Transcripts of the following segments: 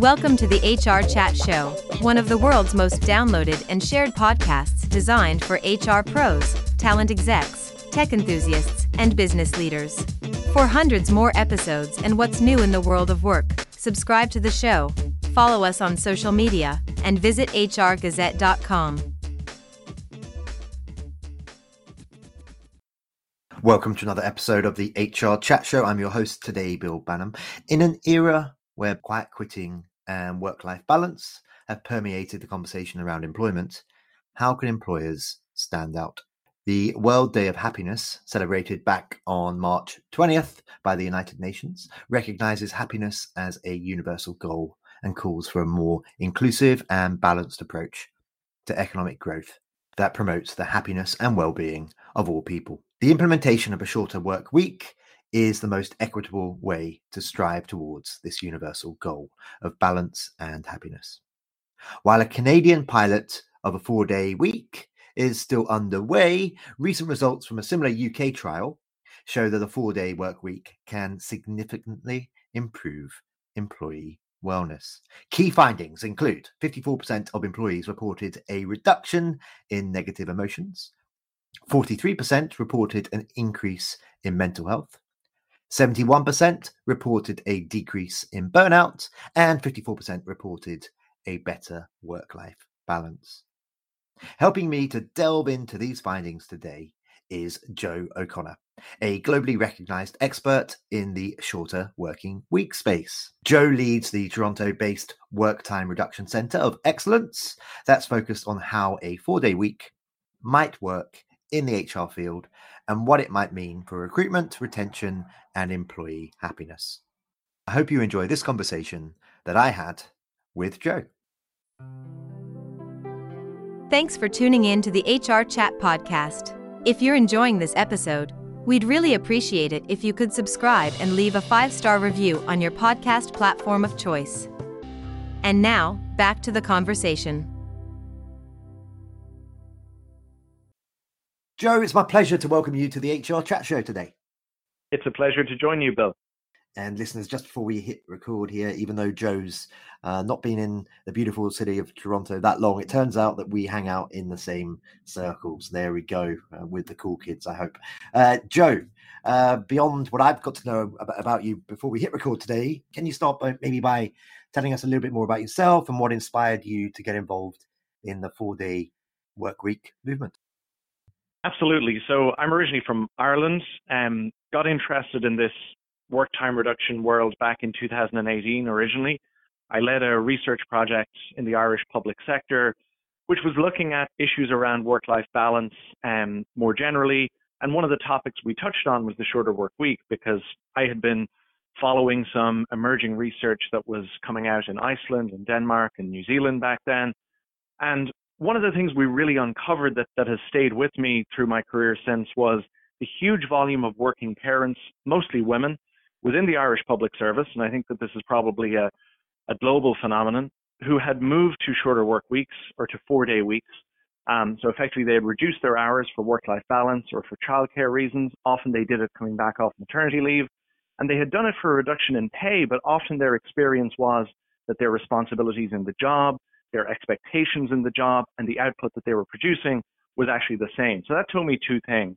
Welcome to the HR Chat Show, one of the world's most downloaded and shared podcasts designed for HR pros, talent execs, tech enthusiasts, and business leaders. For hundreds more episodes and what's new in the world of work, subscribe to the show, follow us on social media, and visit hrgazette.com. Welcome to another episode of the HR Chat Show. I'm your host today, Bill Banham. In an era where quiet quitting and work life balance have permeated the conversation around employment, how can employers stand out? The World Day of Happiness, celebrated back on March 20th by the United Nations, recognizes happiness as a universal goal and calls for a more inclusive and balanced approach to economic growth that promotes the happiness and well being of all people. The implementation of a shorter work week is the most equitable way to strive towards this universal goal of balance and happiness. While a Canadian pilot of a four day week is still underway, recent results from a similar UK trial show that a four day work week can significantly improve employee wellness. Key findings include 54% of employees reported a reduction in negative emotions, 43% reported an increase in mental health, 71% reported a decrease in burnout, and 54% reported a better work life balance. Helping me to delve into these findings today is Joe O'Connor, a globally recognized expert in the shorter working week space. Joe leads the Toronto based Work Time Reduction Center of Excellence that's focused on how a four day week might work in the HR field and what it might mean for recruitment, retention, and employee happiness. I hope you enjoy this conversation that I had with Joe. Thanks for tuning in to the HR Chat Podcast. If you're enjoying this episode, we'd really appreciate it if you could subscribe and leave a five star review on your podcast platform of choice. And now, back to the conversation. Joe, it's my pleasure to welcome you to the HR Chat Show today. It's a pleasure to join you, Bill. And listeners, just before we hit record here, even though Joe's uh, not been in the beautiful city of Toronto that long, it turns out that we hang out in the same circles. There we go uh, with the cool kids, I hope. Uh, Joe, uh, beyond what I've got to know about you before we hit record today, can you start by, maybe by telling us a little bit more about yourself and what inspired you to get involved in the four day work week movement? Absolutely. So I'm originally from Ireland and um, got interested in this work time reduction world back in 2018 originally. I led a research project in the Irish public sector, which was looking at issues around work life balance um, more generally. And one of the topics we touched on was the shorter work week because I had been following some emerging research that was coming out in Iceland and Denmark and New Zealand back then. And one of the things we really uncovered that, that has stayed with me through my career since was the huge volume of working parents, mostly women, within the Irish public service. And I think that this is probably a, a global phenomenon who had moved to shorter work weeks or to four day weeks. Um, so effectively, they had reduced their hours for work life balance or for childcare reasons. Often they did it coming back off maternity leave. And they had done it for a reduction in pay, but often their experience was that their responsibilities in the job, their expectations in the job and the output that they were producing was actually the same. So that told me two things.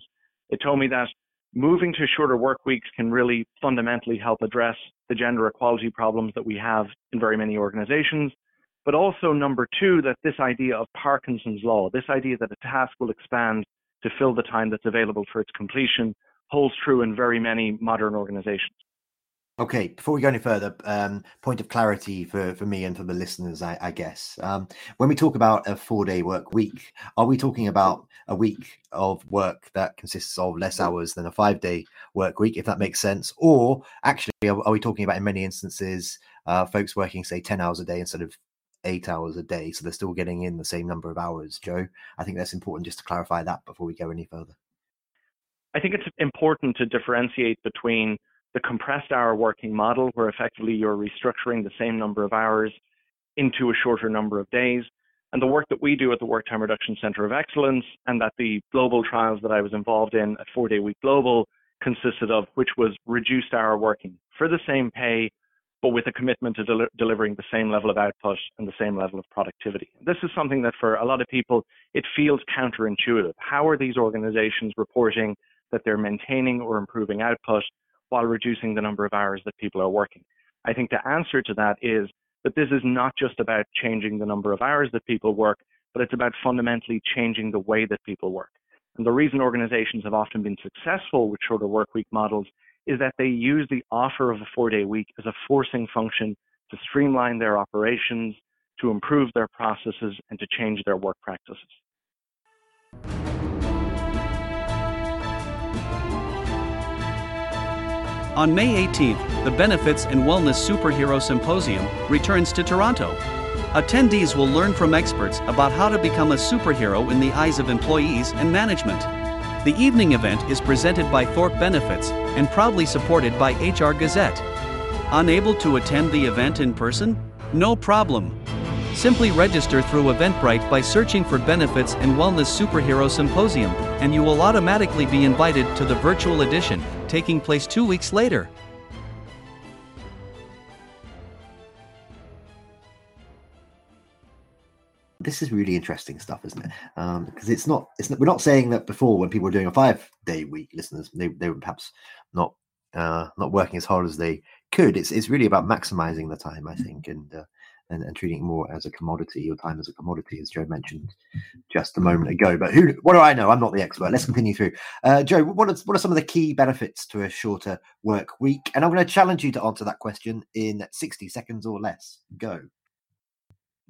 It told me that moving to shorter work weeks can really fundamentally help address the gender equality problems that we have in very many organizations. But also, number two, that this idea of Parkinson's law, this idea that a task will expand to fill the time that's available for its completion, holds true in very many modern organizations. Okay, before we go any further, um, point of clarity for, for me and for the listeners, I, I guess. Um, when we talk about a four day work week, are we talking about a week of work that consists of less hours than a five day work week, if that makes sense? Or actually, are, are we talking about in many instances, uh, folks working, say, 10 hours a day instead of eight hours a day? So they're still getting in the same number of hours, Joe? I think that's important just to clarify that before we go any further. I think it's important to differentiate between the compressed hour working model, where effectively you're restructuring the same number of hours into a shorter number of days. And the work that we do at the Work Time Reduction Center of Excellence and that the global trials that I was involved in at Four Day Week Global consisted of, which was reduced hour working for the same pay but with a commitment to del- delivering the same level of output and the same level of productivity. This is something that for a lot of people, it feels counterintuitive. How are these organizations reporting that they're maintaining or improving output while reducing the number of hours that people are working? I think the answer to that is that this is not just about changing the number of hours that people work, but it's about fundamentally changing the way that people work. And the reason organizations have often been successful with shorter work week models is that they use the offer of a four day week as a forcing function to streamline their operations, to improve their processes, and to change their work practices. On May 18th, the Benefits and Wellness Superhero Symposium returns to Toronto. Attendees will learn from experts about how to become a superhero in the eyes of employees and management. The evening event is presented by Thorpe Benefits and proudly supported by HR Gazette. Unable to attend the event in person? No problem. Simply register through Eventbrite by searching for Benefits and Wellness Superhero Symposium, and you will automatically be invited to the virtual edition, taking place two weeks later. this is really interesting stuff, isn't it? Um, because it's not, it's not, we're not saying that before when people were doing a five day week, listeners, they, they were perhaps not, uh, not working as hard as they could. It's, it's really about maximizing the time, I think, and, uh, and, and treating it more as a commodity, your time as a commodity, as Joe mentioned just a moment ago. But who, what do I know? I'm not the expert. Let's continue through. Uh, Joe, what are, what are some of the key benefits to a shorter work week? And I'm going to challenge you to answer that question in 60 seconds or less. Go.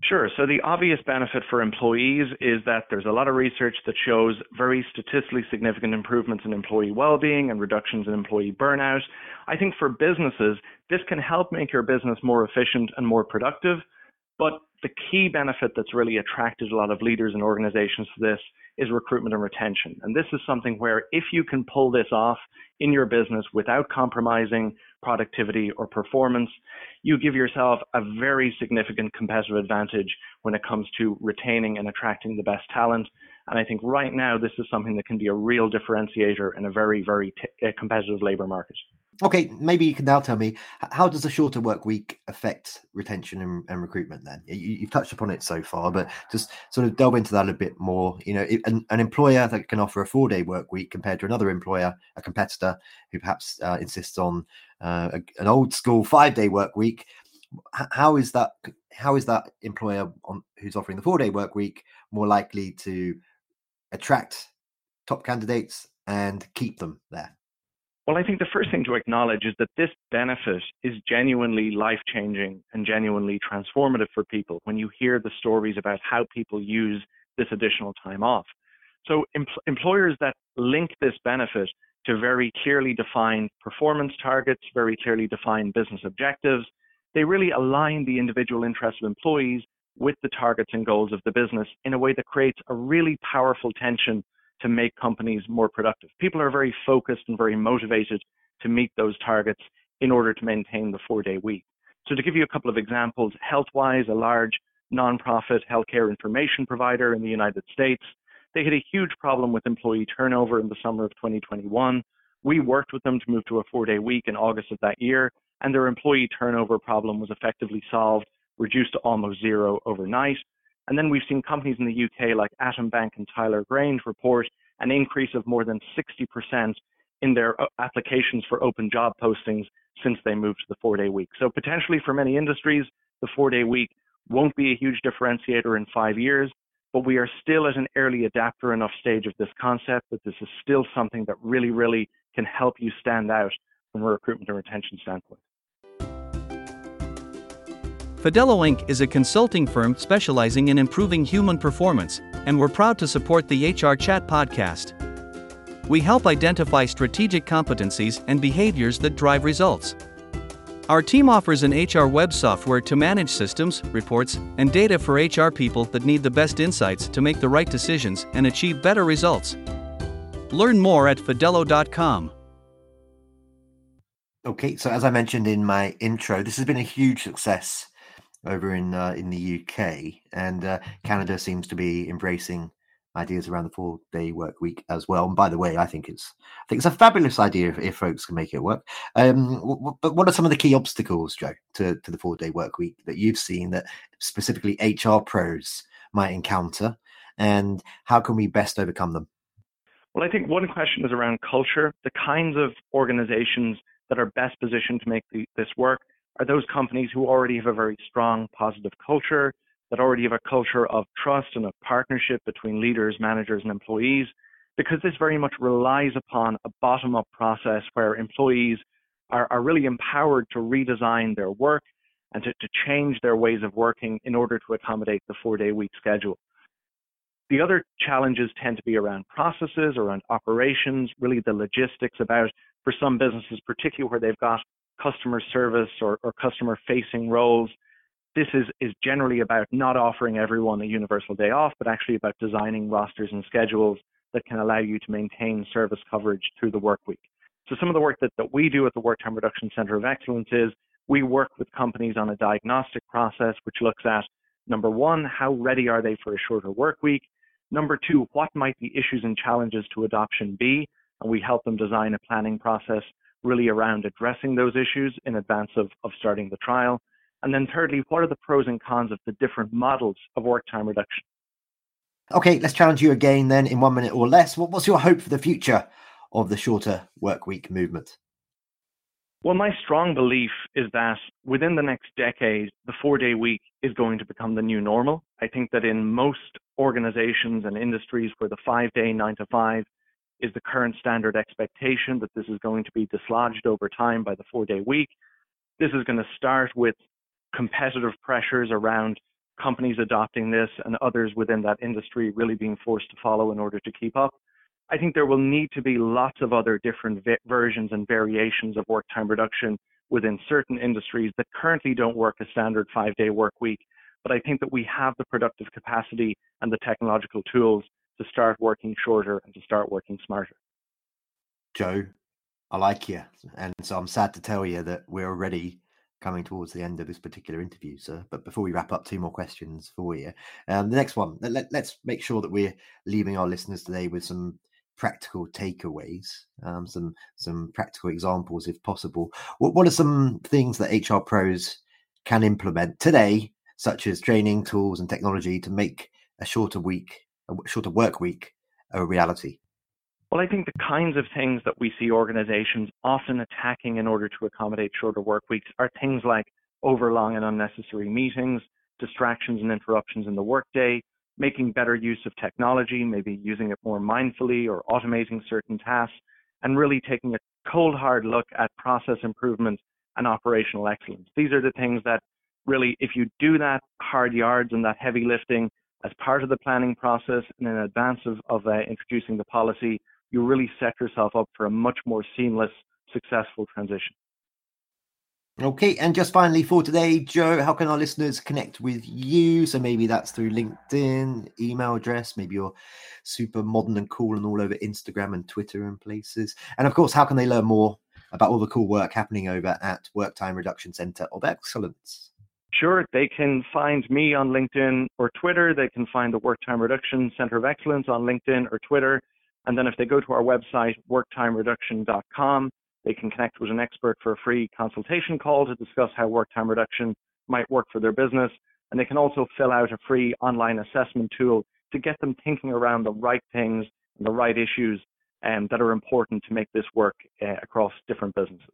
Sure. So the obvious benefit for employees is that there's a lot of research that shows very statistically significant improvements in employee well-being and reductions in employee burnout. I think for businesses, this can help make your business more efficient and more productive. But the key benefit that's really attracted a lot of leaders and organizations to this is recruitment and retention. And this is something where if you can pull this off in your business without compromising productivity or performance, you give yourself a very significant competitive advantage when it comes to retaining and attracting the best talent. And I think right now, this is something that can be a real differentiator in a very, very t- eh, competitive labor market. Okay, maybe you can now tell me how does a shorter work week affect retention and, and recruitment? Then you, have touched upon it so far, but just sort of delve into that a bit more. You know, an, an employer that can offer a four-day work week compared to another employer, a competitor who perhaps uh, insists on uh, a, an old school five-day work week. How is that? How is that employer on, who's offering the four-day work week more likely to attract top candidates and keep them there? Well, I think the first thing to acknowledge is that this benefit is genuinely life changing and genuinely transformative for people when you hear the stories about how people use this additional time off. So, em- employers that link this benefit to very clearly defined performance targets, very clearly defined business objectives, they really align the individual interests of employees with the targets and goals of the business in a way that creates a really powerful tension to make companies more productive. People are very focused and very motivated to meet those targets in order to maintain the four day week. So, to give you a couple of examples, HealthWise, a large nonprofit healthcare information provider in the United States, they had a huge problem with employee turnover in the summer of 2021. We worked with them to move to a four day week in August of that year, and their employee turnover problem was effectively solved, reduced to almost zero overnight. And then we've seen companies in the UK like Atom Bank and Tyler Grange report an increase of more than 60% in their uh, applications for open job postings since they moved to the four day week. So potentially for many industries, the four day week won't be a huge differentiator in five years, but we are still at an early adapter enough stage of this concept that this is still something that really, really can help you stand out from a recruitment and retention standpoint. Fidello Inc. is a consulting firm specializing in improving human performance, and we're proud to support the HR Chat podcast. We help identify strategic competencies and behaviors that drive results. Our team offers an HR web software to manage systems, reports, and data for HR people that need the best insights to make the right decisions and achieve better results. Learn more at fidello.com. Okay, so as I mentioned in my intro, this has been a huge success over in uh, in the UK, and uh, Canada seems to be embracing ideas around the four day work week as well. And by the way, I think it's I think it's a fabulous idea if, if folks can make it work. Um, but what are some of the key obstacles, Joe, to, to the four day work week that you've seen that specifically HR pros might encounter, and how can we best overcome them? Well, I think one question is around culture. The kinds of organizations that are best positioned to make the, this work are those companies who already have a very strong positive culture, that already have a culture of trust and of partnership between leaders, managers, and employees, because this very much relies upon a bottom up process where employees are, are really empowered to redesign their work and to, to change their ways of working in order to accommodate the four day week schedule. The other challenges tend to be around processes, around operations, really the logistics about, for some businesses, particularly where they've got customer service or, or customer facing roles, this is, is generally about not offering everyone a universal day off, but actually about designing rosters and schedules that can allow you to maintain service coverage through the work week. So some of the work that, that we do at the Work Time Reduction Center of Excellence is we work with companies on a diagnostic process which looks at number one, how ready are they for a shorter work week? Number two, what might the issues and challenges to adoption be? And we help them design a planning process really around addressing those issues in advance of, of starting the trial. And then thirdly, what are the pros and cons of the different models of work time reduction? Okay, let's challenge you again then in one minute or less. What, what's your hope for the future of the shorter work week movement? Well, my strong belief is that within the next decade, the four day week is going to become the new normal. I think that in most organizations and industries where the five day, nine to five is the current standard expectation, that this is going to be dislodged over time by the four day week. This is going to start with competitive pressures around companies adopting this and others within that industry really being forced to follow in order to keep up. I think there will need to be lots of other different versions and variations of work time reduction within certain industries that currently don't work a standard five day work week. But I think that we have the productive capacity and the technological tools to start working shorter and to start working smarter. Joe, I like you. And so I'm sad to tell you that we're already coming towards the end of this particular interview, sir. But before we wrap up, two more questions for you. Um, the next one, let, us make sure that we're leaving our listeners today with some practical takeaways, um, some some practical examples, if possible. What, what are some things that HR pros can implement today, such as training tools and technology, to make a shorter week, a shorter work week, a reality? Well, I think the kinds of things that we see organizations often attacking in order to accommodate shorter work weeks are things like overlong and unnecessary meetings, distractions and interruptions in the workday, making better use of technology, maybe using it more mindfully or automating certain tasks, and really taking a cold hard look at process improvement and operational excellence. These are the things that really, if you do that hard yards and that heavy lifting as part of the planning process and in advance of, of uh, introducing the policy, you really set yourself up for a much more seamless, successful transition. Okay, and just finally for today, Joe, how can our listeners connect with you? So maybe that's through LinkedIn, email address, maybe you're super modern and cool and all over Instagram and Twitter and places. And of course, how can they learn more about all the cool work happening over at Work Time Reduction Center of Excellence? Sure, they can find me on LinkedIn or Twitter. They can find the Work Time Reduction Center of Excellence on LinkedIn or Twitter. And then if they go to our website, worktimereduction.com, they can connect with an expert for a free consultation call to discuss how work time reduction might work for their business. And they can also fill out a free online assessment tool to get them thinking around the right things and the right issues um, that are important to make this work uh, across different businesses.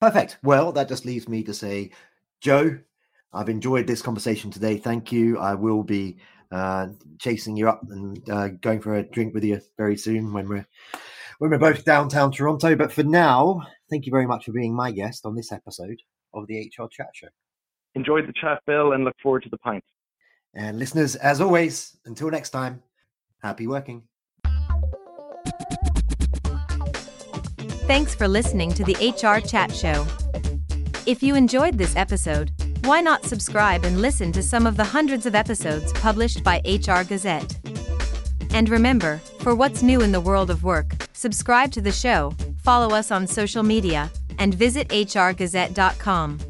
Perfect. Well, that just leaves me to say, Joe, I've enjoyed this conversation today. Thank you. I will be uh, chasing you up and uh, going for a drink with you very soon when we're when we're both downtown Toronto. But for now, thank you very much for being my guest on this episode of the HR Chat Show. Enjoyed the chat, Bill, and look forward to the pint. And listeners, as always, until next time, happy working. Thanks for listening to the HR Chat Show. If you enjoyed this episode, why not subscribe and listen to some of the hundreds of episodes published by HR Gazette? And remember, for what's new in the world of work, subscribe to the show, follow us on social media, and visit hrgazette.com.